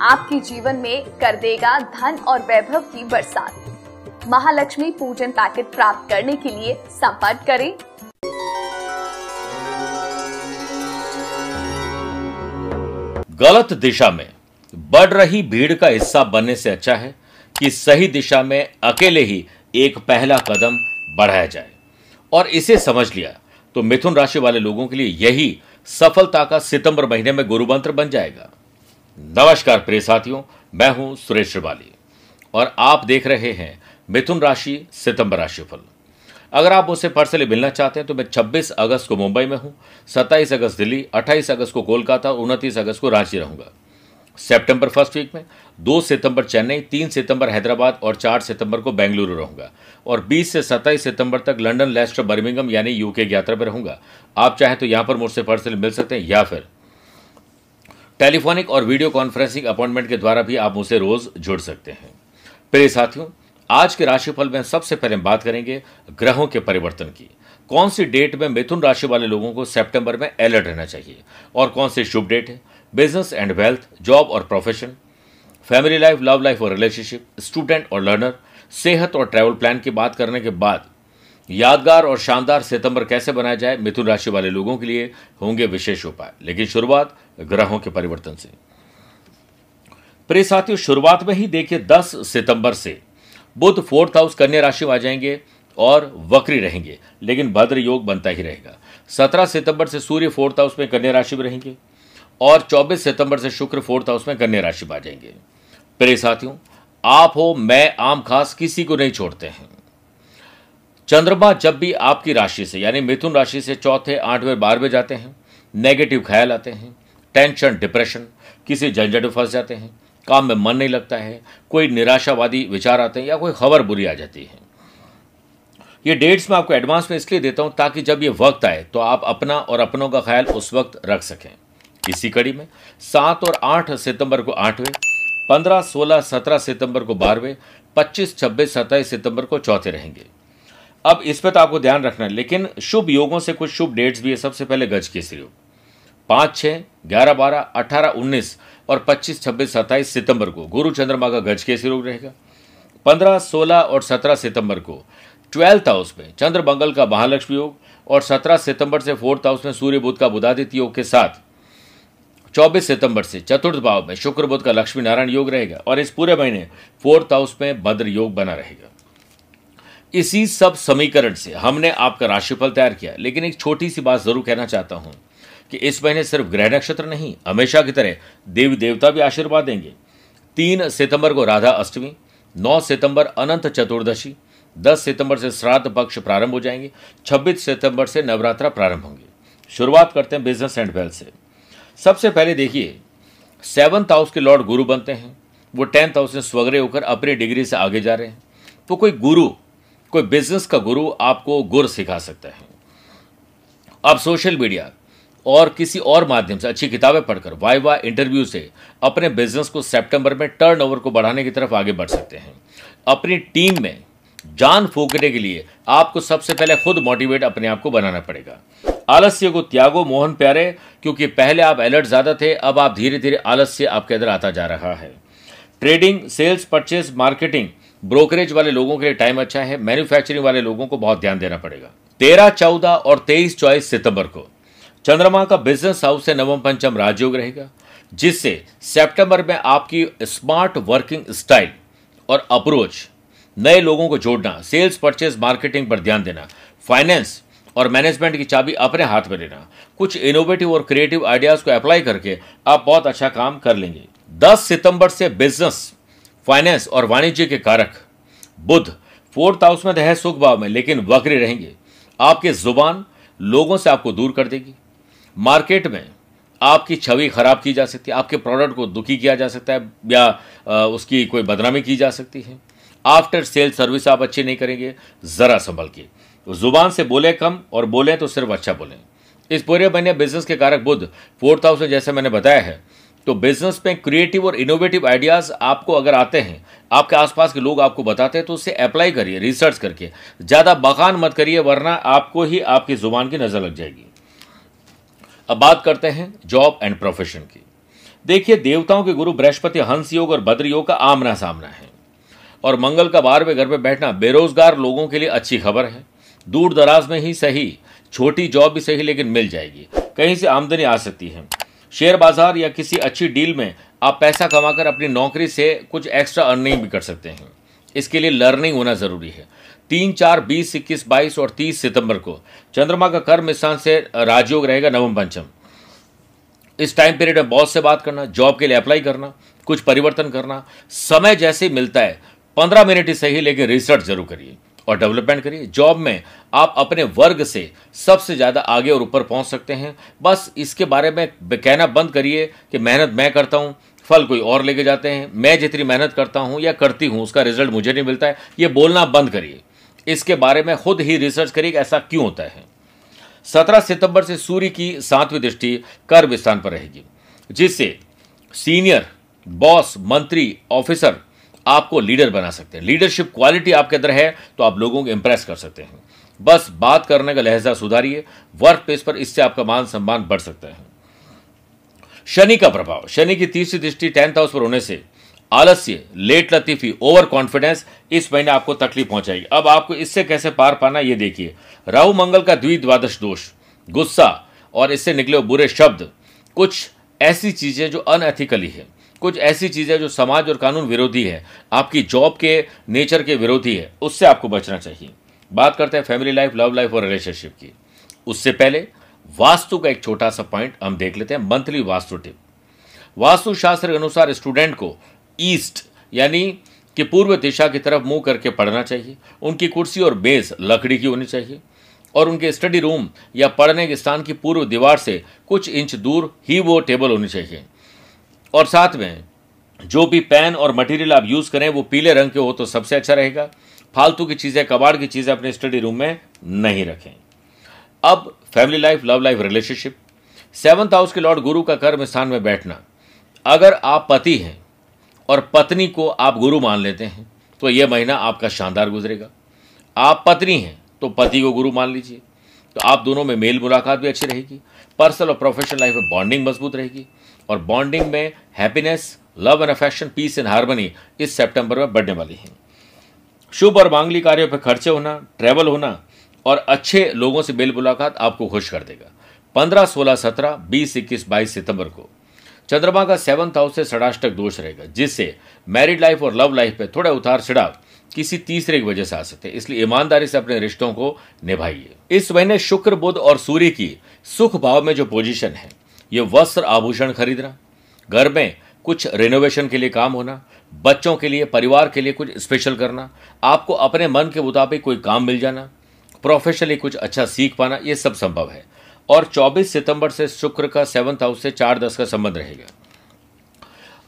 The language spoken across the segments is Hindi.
आपके जीवन में कर देगा धन और वैभव की बरसात। महालक्ष्मी पूजन पैकेट प्राप्त करने के लिए संपर्क करें। गलत दिशा में बढ़ रही भीड़ का हिस्सा बनने से अच्छा है कि सही दिशा में अकेले ही एक पहला कदम बढ़ाया जाए। और इसे समझ लिया तो मिथुन राशि वाले लोगों के लिए यही सफलता का सितंबर महीने में गुरु मंत्र बन जाएगा। नमस्कार प्रिय साथियों, मैं हूँ सुरेश श्रिवाली और आप देख रहे हैं मिथुन राशि, सितंबर राशिफल। अगर आप मुझसे पर्सनली मिलना चाहते हैं तो मैं 26 अगस्त को मुंबई में हूँ 27 अगस्त दिल्ली 28 अगस्त को कोलकाता और उनतीस अगस्त को रांची रहूँगा। सितंबर फ़र्स्ट वीक में 2 सितंबर चेन्नई 3 सितंबर हैदराबाद और 4 सितंबर को बेंगलुरु रहूँगा और 20 से 27 सितंबर तक लंदन लेस्टर, बर्मिंगम यानी यूके की यात्रा पर रहूँगा। आप चाहें तो यहाँ पर मुझसे पर्सनली मिल सकते हैं या फिर टेलीफोनिक और वीडियो कॉन्फ्रेंसिंग अपॉइंटमेंट के द्वारा भी आप मुझसे रोज जुड़ सकते हैं। प्रिय साथियों, आज के राशिफल में सबसे पहले बात करेंगे ग्रहों के परिवर्तन की। कौन सी डेट में मिथुन राशि वाले लोगों को सितंबर में अलर्ट रहना चाहिए? और कौन सी शुभ डेट है? बिज़नेस एंड वेल्थ, जॉब और profession, family life, love life और रिलेशनशिप, स्टूडेंट और लर्नर, सेहत और ट्रैवल प्लान की बात करने के बाद यादगार और शानदार सितंबर कैसे बनाया जाए, मिथुन राशि वाले लोगों के लिए होंगे विशेष उपाय। लेकिन शुरुआत ग्रहों के परिवर्तन से। प्रिय साथियों, शुरुआत में ही देखिए 10 सितंबर से बुध फोर्थ हाउस कन्या राशि में आ जाएँगे और वक्री रहेंगे। लेकिन भद्र योग बनता ही रहेगा। 17 सितंबर से सूर्य फोर्थ हाउस में कन्या राशि में रहेंगे और 24 सितंबर से शुक्र फोर्थ हाउस में कन्या राशि में आ जाएँगे। प्रिय साथियों, आप हो, मैं, आम, खास किसी को नहीं छोड़ते हैं। चंद्रमा जब भी आपकी राशि से, यानी मिथुन राशि से चौथे, आठवें, बारहवें जाते हैं। नेगेटिव ख्याल आते हैं। टेंशन डिप्रेशन किसी झंझट में फंस जाते हैं। काम में मन नहीं लगता है। कोई निराशावादी विचार आते हैं या कोई खबर बुरी आ जाती है। ये डेट्स मैं आपको एडवांस में इसलिए देता हूँ ताकि जब ये वक्त आए तो आप अपना और अपनों का ख्याल उस वक्त रख सकें। इसी कड़ी में, सात और आठ सितंबर को आठवें, पंद्रह, सोलह, सत्रह सितंबर को बारहवें, पच्चीस, छब्बीस, सत्ताईस सितंबर को चौथे रहेंगे। अब इस पर तो आपको ध्यान रखना है, लेकिन शुभ योगों से कुछ शुभ डेट्स भी है। सबसे पहले गज केसरी योग पाँच, छह, ग्यारह, बारह, अठारह, उन्नीस और पच्चीस, छब्बीस, सत्ताईस सितंबर को गुरु चंद्रमा का गज केसरी योग रहेगा। पंद्रह, सोलह और सत्रह सितंबर को ट्वेल्थ हाउस में चंद्र मंगल का महालक्ष्मी योग और सत्रह सितंबर से फोर्थ हाउस में सूर्य बुद्ध का बुधादित्य योग के साथ। 24 सितंबर से चतुर्थ भाव में शुक्र बुद्ध का लक्ष्मी नारायण योग रहेगा और इस पूरे महीने फोर्थ हाउस में भद्र योग बना रहेगा। इसी सब समीकरण से हमने आपका राशिफल तैयार किया। लेकिन एक छोटी सी बात ज़रूर कहना चाहता हूँ कि इस महीने सिर्फ़ ग्रह नक्षत्र नहीं, हमेशा की तरह देवी देवता भी आशीर्वाद देंगे। तीन सितंबर को राधा अष्टमी, नौ सितंबर अनंत चतुर्दशी, दस सितंबर से श्राद्ध पक्ष प्रारंभ हो जाएँगे, छब्बीस सितंबर से नवरात्रा प्रारंभ होंगे। शुरुआत करते हैं बिज़नेस एंड वेल्थ से। सबसे पहले देखिए सेवंथ हाउस के लॉर्ड गुरु बनते हैं। वो टेंथ हाउस में स्वग्रह होकर अपनी डिग्री से आगे जा रहे हैं। तो कोई गुरु कोई बिज़नेस का गुरु आपको गुर सिखा सकता है। आप सोशल मीडिया और किसी और माध्यम से अच्छी किताबें पढ़कर वाई वाह इंटरव्यू से अपने बिज़नेस को सितंबर में टर्नओवर को बढ़ाने की तरफ़ आगे बढ़ सकते हैं। अपनी टीम में जान फूकने के लिए आपको सबसे पहले खुद मोटिवेट अपने आप को बनाना पड़ेगा। आलस्य को त्यागो मोहन प्यारे, क्योंकि पहले आप अलर्ट ज़्यादा थे, अब आप धीरे धीरे आलस्य आपके अंदर आता जा रहा है। Trading sales purchase marketing brokerage वाले लोगों के लिए टाइम अच्छा है, मैन्युफैक्चरिंग वाले लोगों को बहुत ध्यान देना पड़ेगा। तेरह, चौदह और तेईस, चौबीस सितंबर को चंद्रमा का बिज़नेस हाउस से नवम पंचम राजयोग रहेगा, जिससे सितंबर में आपकी स्मार्ट वर्किंग स्टाइल और अप्रोच नए लोगों को जोड़ना सेल्स परचेज मार्केटिंग पर ध्यान देना फाइनेंस और मैनेजमेंट की चाबी अपने हाथ में लेना, कुछ इनोवेटिव और क्रिएटिव आइडियाज़ को अप्लाई करके आप बहुत अच्छा काम कर लेंगे। 10 सितंबर से बिज़नेस फाइनेंस और वाणिज्य के कारक। बुध फोर्थ हाउस में है सुख भाव में, लेकिन वक्री रहेंगे। आपके ज़ुबान लोगों से आपको दूर कर देगी। मार्केट में आपकी छवि खराब की जा सकती है, आपके प्रोडक्ट को दुखी किया जा सकता है, या उसकी कोई बदनामी की जा सकती है। आफ्टर सेल सर्विस आप अच्छी नहीं करेंगे, ज़रा संभल के। ज़ुबान से बोले कम और बोले तो सिर्फ़ अच्छा बोलें। इस पूरे महीने बिज़नेस के कारक बुद्ध फोर्थ हाउस में जैसे मैंने बताया है तो बिज़नेस में क्रिएटिव और इनोवेटिव आइडियाज़ आपको अगर आते हैं, आपके आसपास के लोग आपको बताते हैं तो उससे अप्लाई करिए रिसर्च करके ज़्यादा बखान मत करिए, वरना आपको ही आपकी ज़ुबान की नज़र लग जाएगी। अब बात करते हैं जॉब एंड प्रोफेशन की। देखिए, देवताओं के गुरु बृहस्पति, हंस योग और भद्र योग का आमना सामना है। और मंगल का बारहवें घर में बैठना बेरोजगार लोगों के लिए अच्छी खबर है। दूर दराज में ही सही, छोटी जॉब भी सही लेकिन मिल जाएगी। कहीं से आमदनी आ सकती है। शेयर बाज़ार या किसी अच्छी डील में आप पैसा कमाकर अपनी नौकरी से कुछ एक्स्ट्रा अर्निंग भी कर सकते हैं। इसके लिए लर्निंग होना ज़रूरी है। तीन, चार, बीस, इक्कीस, बाईस और तीस सितंबर को चंद्रमा का कर्म स्थान से राजयोग रहेगा नवम पंचम। इस टाइम पीरियड में बॉस से बात करना जॉब के लिए अप्लाई करना, कुछ परिवर्तन करना, समय जैसे मिलता है, पंद्रह मिनट ही सही, लेकिन रिसर्च ज़रूर करिए। और डेवलपमेंट करिए। जॉब में आप अपने वर्ग से सबसे ज़्यादा आगे और ऊपर पहुँच सकते हैं। बस इसके बारे में कहना बंद करिए कि मेहनत मैं करता हूँ, फल कोई और लेके जाते हैं। मैं जितनी मेहनत करता हूँ या करती हूँ, उसका रिज़ल्ट मुझे नहीं मिलता है। ये बोलना बंद करिए। इसके बारे में खुद ही रिसर्च करिए कि ऐसा क्यों होता है। सत्रह सितंबर से सूर्य की सातवीं दृष्टि कर्म स्थान पर रहेगी, जिससे सीनियर, बॉस, मंत्री, ऑफिसर आपको लीडर बना सकते हैं। लीडरशिप क्वालिटी आपके अंदर है तो आप लोगों को इंप्रेस कर सकते हैं। बस बात करने का लहजा सुधारिए वर्क प्लेस पर इससे आपका मान सम्मान बढ़ सकता है। शनि का प्रभाव, शनि की तीसरी दृष्टि टेंथ हाउस पर होने से आलस्य, लेट लतीफी ओवर कॉन्फिडेंस इस महीने आपको तकलीफ़ पहुंचाएगी। अब आपको इससे कैसे पार पाना ये देखिए। राहु मंगल का द्विद्वादश दोष, गुस्सा और इससे निकले बुरे शब्द, कुछ ऐसी चीज़ें जो अनएथिकली है। कुछ ऐसी चीज़ें जो समाज और कानून विरोधी है। आपकी जॉब के नेचर के विरोधी है। उससे आपको बचना चाहिए। बात करते हैं फैमिली लाइफ, लव लाइफ और रिलेशनशिप की। उससे पहले वास्तु का एक छोटा सा पॉइंट हम देख लेते हैं, मंथली वास्तु टिप। वास्तु शास्त्र के अनुसार स्टूडेंट को ईस्ट, यानी कि पूर्व दिशा की तरफ़ मुँह करके पढ़ना चाहिए। उनकी कुर्सी और बेस लकड़ी की होनी चाहिए। और उनके स्टडी रूम या पढ़ने के स्थान की पूर्व दीवार से कुछ इंच दूर ही वो टेबल होनी चाहिए। और साथ में जो भी पेन और मटेरियल आप यूज़ करें, वो पीले रंग के हो तो सबसे अच्छा रहेगा। फालतू की चीज़ें, कबाड़ की चीज़ें अपने स्टडी रूम में नहीं रखें। अब family life love life relationship seventh house के लॉर्ड गुरु का कर्म स्थान में बैठना। अगर आप पति हैं और पत्नी को आप गुरु मान लेते हैं तो यह महीना आपका शानदार गुजरेगा। आप पत्नी हैं तो पति को गुरु मान लीजिए। तो आप दोनों में मेल मुलाकात भी अच्छी रहेगी। पर्सनल और प्रोफेशनल लाइफ में बॉन्डिंग मज़बूत रहेगी। और बॉन्डिंग में happiness love and affection peace and harmony इस सितंबर में बढ़ने वाली है। शुभ और मांगली कार्यों पर खर्चे होना ट्रैवल होना और अच्छे लोगों से मेल मुलाकात आपको खुश कर देगा। पंद्रह, सोलह, सत्रह, बीस, इक्कीस, बाईस सितंबर को चंद्रमा का सेवंथ हाउस से षडाष्टक दोष रहेगा, जिससे मैरिड लाइफ और लव लाइफ पे थोड़ा उतार चढ़ाव किसी तीसरे की वजह से आ सकते हैं। इसलिए ईमानदारी से अपने रिश्तों को निभाइए। इस महीने शुक्र, बुध और सूर्य की सुख भाव में जो पोजीशन है ये वस्त्र आभूषण खरीदना, घर में कुछ रिनोवेशन के लिए काम होना, बच्चों के लिए, परिवार के लिए कुछ स्पेशल करना, आपको अपने मन के मुताबिक कोई काम मिल जाना प्रोफेशनली कुछ अच्छा सीख पाना, ये सब संभव है। और 24 सितंबर से शुक्र का सेवंथ हाउस से चार दस का संबंध रहेगा।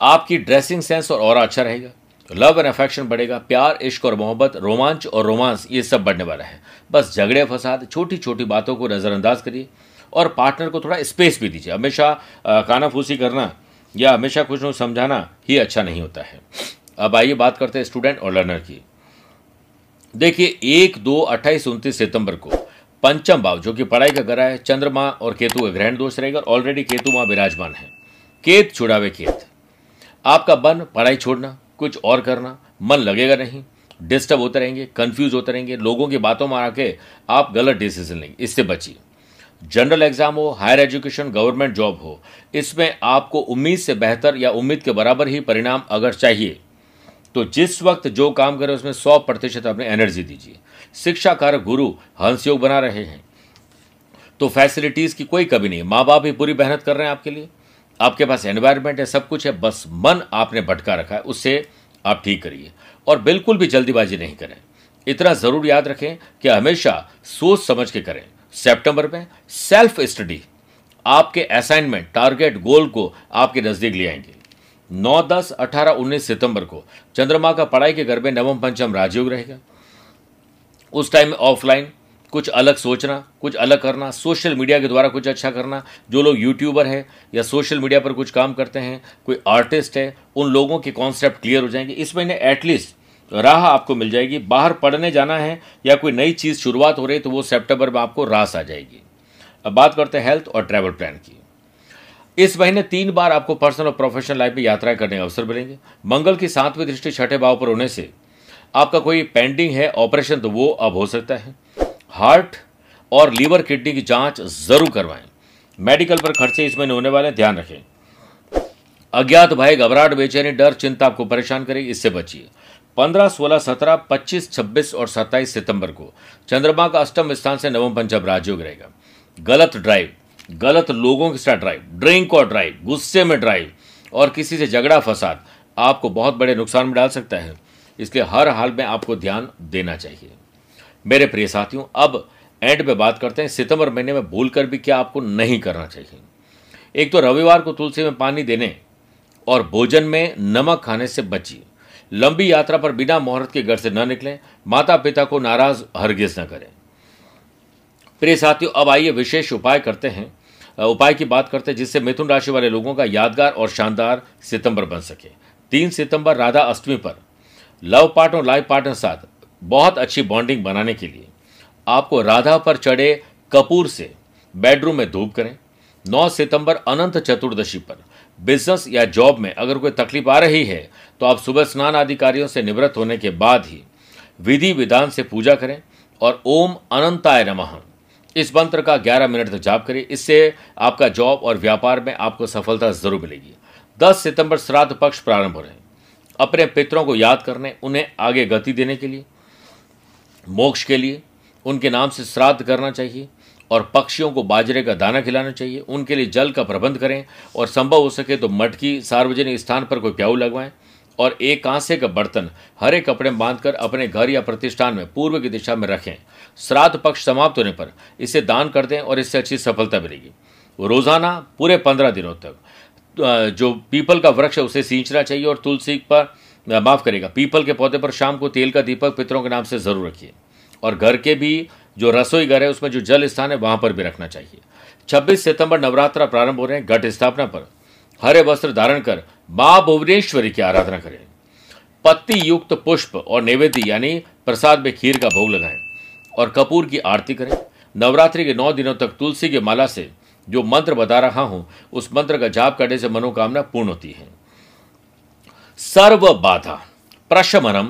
आपकी ड्रेसिंग सेंस और और अच्छा रहेगा। लव एंड अफेक्शन बढ़ेगा, प्यार, इश्क और मोहब्बत, रोमांच और रोमांस ये सब बढ़ने वाला है। बस झगड़े, फसाद छोटी छोटी बातों को नज़रअंदाज करिए। और पार्टनर को थोड़ा स्पेस भी दीजिए। हमेशा कानाफूसी करना या हमेशा कुछ समझाना ही अच्छा नहीं होता है। अब आइए बात करते हैं स्टूडेंट और लर्नर की। देखिए, एक, दो, अट्ठाईस, उनतीस सितंबर को पंचम भाव, जो कि पढ़ाई का ग्रह है, चंद्रमा और केतु का ग्रहण दोष रहेगा और ऑलरेडी केतु माँ विराजमान है। केत छुड़ावे केत। आपका मन, पढ़ाई छोड़ना, कुछ और करना, मन लगेगा नहीं डिस्टर्ब होते रहेंगे कंफ्यूज होते रहेंगे, लोगों की बातों में आके आप गलत डिसीज़न लेंगे, इससे बचिए। जनरल एग्ज़ाम हो, हायर एजुकेशन, गवर्नमेंट जॉब हो, इसमें आपको उम्मीद से बेहतर या उम्मीद के बराबर ही परिणाम अगर चाहिए तो जिस वक्त जो काम करें उसमें सौ प्रतिशत अपने एनर्जी दीजिए। शिक्षा कारक गुरु हंस योग बना रहे हैं। तो फैसिलिटीज़ की कोई कमी नहीं माँ बाप भी पूरी मेहनत कर रहे हैं आपके लिए। आपके पास एनवायरमेंट है, सब कुछ है, बस मन आपने भटका रखा है, उससे आप ठीक करिए। और बिल्कुल भी जल्दीबाजी नहीं करें। इतना ज़रूर याद रखें कि हमेशा सोच समझ के करें। सितंबर में सेल्फ स्टडी आपके असाइनमेंट टारगेट गोल को आपके नज़दीक ले आएँगे। नौ, दस, अठारह, उन्नीस सितंबर को चंद्रमा का पढ़ाई के घर में नवम, पंचम राजयोग रहेगा। उस टाइम में ऑफलाइन कुछ अलग सोचना, कुछ अलग करना सोशल मीडिया के द्वारा कुछ अच्छा करना। जो लोग यूट्यूबर है या सोशल मीडिया पर कुछ काम करते हैं, कोई आर्टिस्ट है, उन लोगों के कॉन्सेप्ट क्लियर हो जाएँगे। इस महीने एटलीस्ट राह आपको मिल जाएगी। बाहर पढ़ने जाना है या कोई नई चीज़ शुरुआत हो रही है तो वो सेप्टेम्बर में आपको रास आ जाएगी। अब बात करते हैं हेल्थ और ट्रैवल प्लान की। इस महीने तीन बार आपको पर्सनल और प्रोफेशनल लाइफ में यात्राएँ करने का अवसर मिलेंगे। मंगल की सातवीं दृष्टि छठे भाव पर होने से आपका कोई पेंडिंग है, ऑपरेशन तो वो अब हो सकता है। हार्ट और लीवर किडनी की जाँच ज़रूर करवाएँ। मेडिकल पर खर्चे इस महीने होने वाले ध्यान रखें। अज्ञात भय घबराहट, बेचैनी, डर, चिंता आपको परेशान करेगी, इससे बचिए। पंद्रह, सोलह, सत्रह, पच्चीस, छब्बीस और सत्ताईस सितंबर को चंद्रमा का अष्टम स्थान से नवम पंचम राजयोग रहेगा गलत ड्राइव गलत लोगों के साथ ड्राइव ड्रिंक और ड्राइव गुस्से में ड्राइव और किसी से झगड़ा, फसाद आपको बहुत बड़े नुकसान में डाल सकता है। इसलिए हर हाल में आपको ध्यान देना चाहिए। मेरे प्रिय साथियों, अब एंड पे बात करते हैं। सितंबर महीने में भूल कर भी क्या आपको नहीं करना चाहिए? एक तो रविवार को तुलसी में पानी देने और भोजन में नमक खाने से बचिए। लंबी यात्रा पर बिना मुहूर्त के घर से न निकलें। माता पिता को नाराज़ हरगिज न करें। प्रिय साथियों, अब आइए विशेष उपाय करते हैं। उपाय की बात करते हैं जिससे मिथुन राशि वाले लोगों का यादगार और शानदार सितंबर बन सके। तीन सितंबर राधा अष्टमी पर। लव पार्ट और लाइफ पार्टनर साथ बहुत अच्छी बॉन्डिंग बनाने के लिए आपको राधा पर चढ़े कपूर से बेडरूम में धूप करें। 9 सितंबर अनंत चतुर्दशी पर। बिज़नेस या जॉब में अगर कोई तकलीफ़ आ रही है तो आप सुबह स्नान आदि कार्यों से निवृत्त होने के बाद ही विधि विधान से पूजा करें और ओम अनंताय नमः। इस मंत्र का 11 मिनट तक जाप करिए। इससे आपका जॉब और व्यापार में आपको सफलता ज़रूर मिलेगी। 10 सितंबर श्राद्ध पक्ष प्रारंभ हो रहे हैं। अपने पितरों को याद करने उन्हें आगे गति देने के लिए, मोक्ष के लिए, उनके नाम से श्राद्ध करना चाहिए। और पक्षियों को बाजरे का दाना खिलाना चाहिए। उनके लिए जल का प्रबंध करें और संभव हो सके तो मटकी, सार्वजनिक स्थान पर कोई प्याऊ लगवाएँ और एक कांसे का बर्तन हरे कपड़े में बांधकर अपने घर या प्रतिष्ठान में पूर्व की दिशा में रखें। श्राद्ध पक्ष समाप्त होने पर इसे दान कर दें और इससे अच्छी सफलता मिलेगी। रोज़ाना पूरे पंद्रह दिनों तक जो पीपल का वृक्ष है उसे सींचना चाहिए और तुलसी पर माफ़ करेगा पीपल के पौधे पर शाम को तेल का दीपक पितरों के नाम से ज़रूर रखिए। और घर के भी जो रसोई घर है, उसमें जो जल स्थान है, वहाँ पर भी रखना चाहिए। 26 सितंबर नवरात्रा प्रारंभ हो रहे हैं घट स्थापना पर। हरे वस्त्र धारण कर माँ भुवनेश्वरी की आराधना करें। पत्ती युक्त पुष्प और नैवेद्य, यानी प्रसाद में खीर का भोग लगाएँ और कपूर की आरती करें। नवरात्रि के नौ दिनों तक तुलसी की माला से जो मंत्र बता रहा हूँ, उस मंत्र का जाप करने से मनोकामना पूर्ण होती है। सर्व बाधा प्रशमनम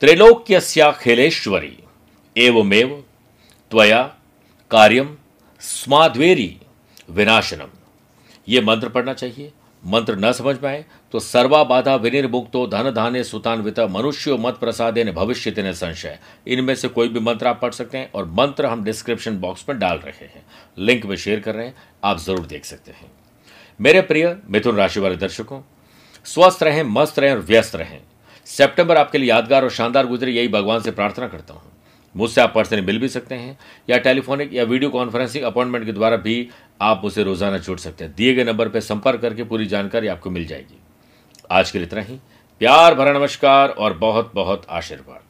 त्रैलोक्यस्याखिलेश्वरी एवमेव त्वया कार्यम स्माद्वेरी विनाशनम। ये मंत्र पढ़ना चाहिए। मंत्र न समझ पाए तो सर्वा बाधा विनिर्मुक्तो धन धान्य सुतान्वित मनुष्यो मत प्रसादे ने भविष्य ने संशय। इनमें से कोई भी मंत्र आप पढ़ सकते हैं और मंत्र हम डिस्क्रिप्शन बॉक्स में डाल रहे हैं। लिंक में शेयर कर रहे हैं, आप ज़रूर देख सकते हैं। मेरे प्रिय मिथुन राशि वाले दर्शकों, स्वस्थ रहें, मस्त रहें और व्यस्त रहें। सेप्टेम्बर आपके लिए यादगार और शानदार गुजरे, यही भगवान से प्रार्थना करता हूँ। मुझसे आप पर्सनली मिल भी सकते हैं, या टेलीफोनिक या वीडियो कॉन्फ्रेंसिंग अपॉइंटमेंट के द्वारा भी आप उसे रोज़ाना जुड़ सकते हैं। दिए गए नंबर पर संपर्क करके पूरी जानकारी आपको मिल जाएगी। आज के लिए इतना ही। प्यार भरा नमस्कार और बहुत बहुत आशीर्वाद।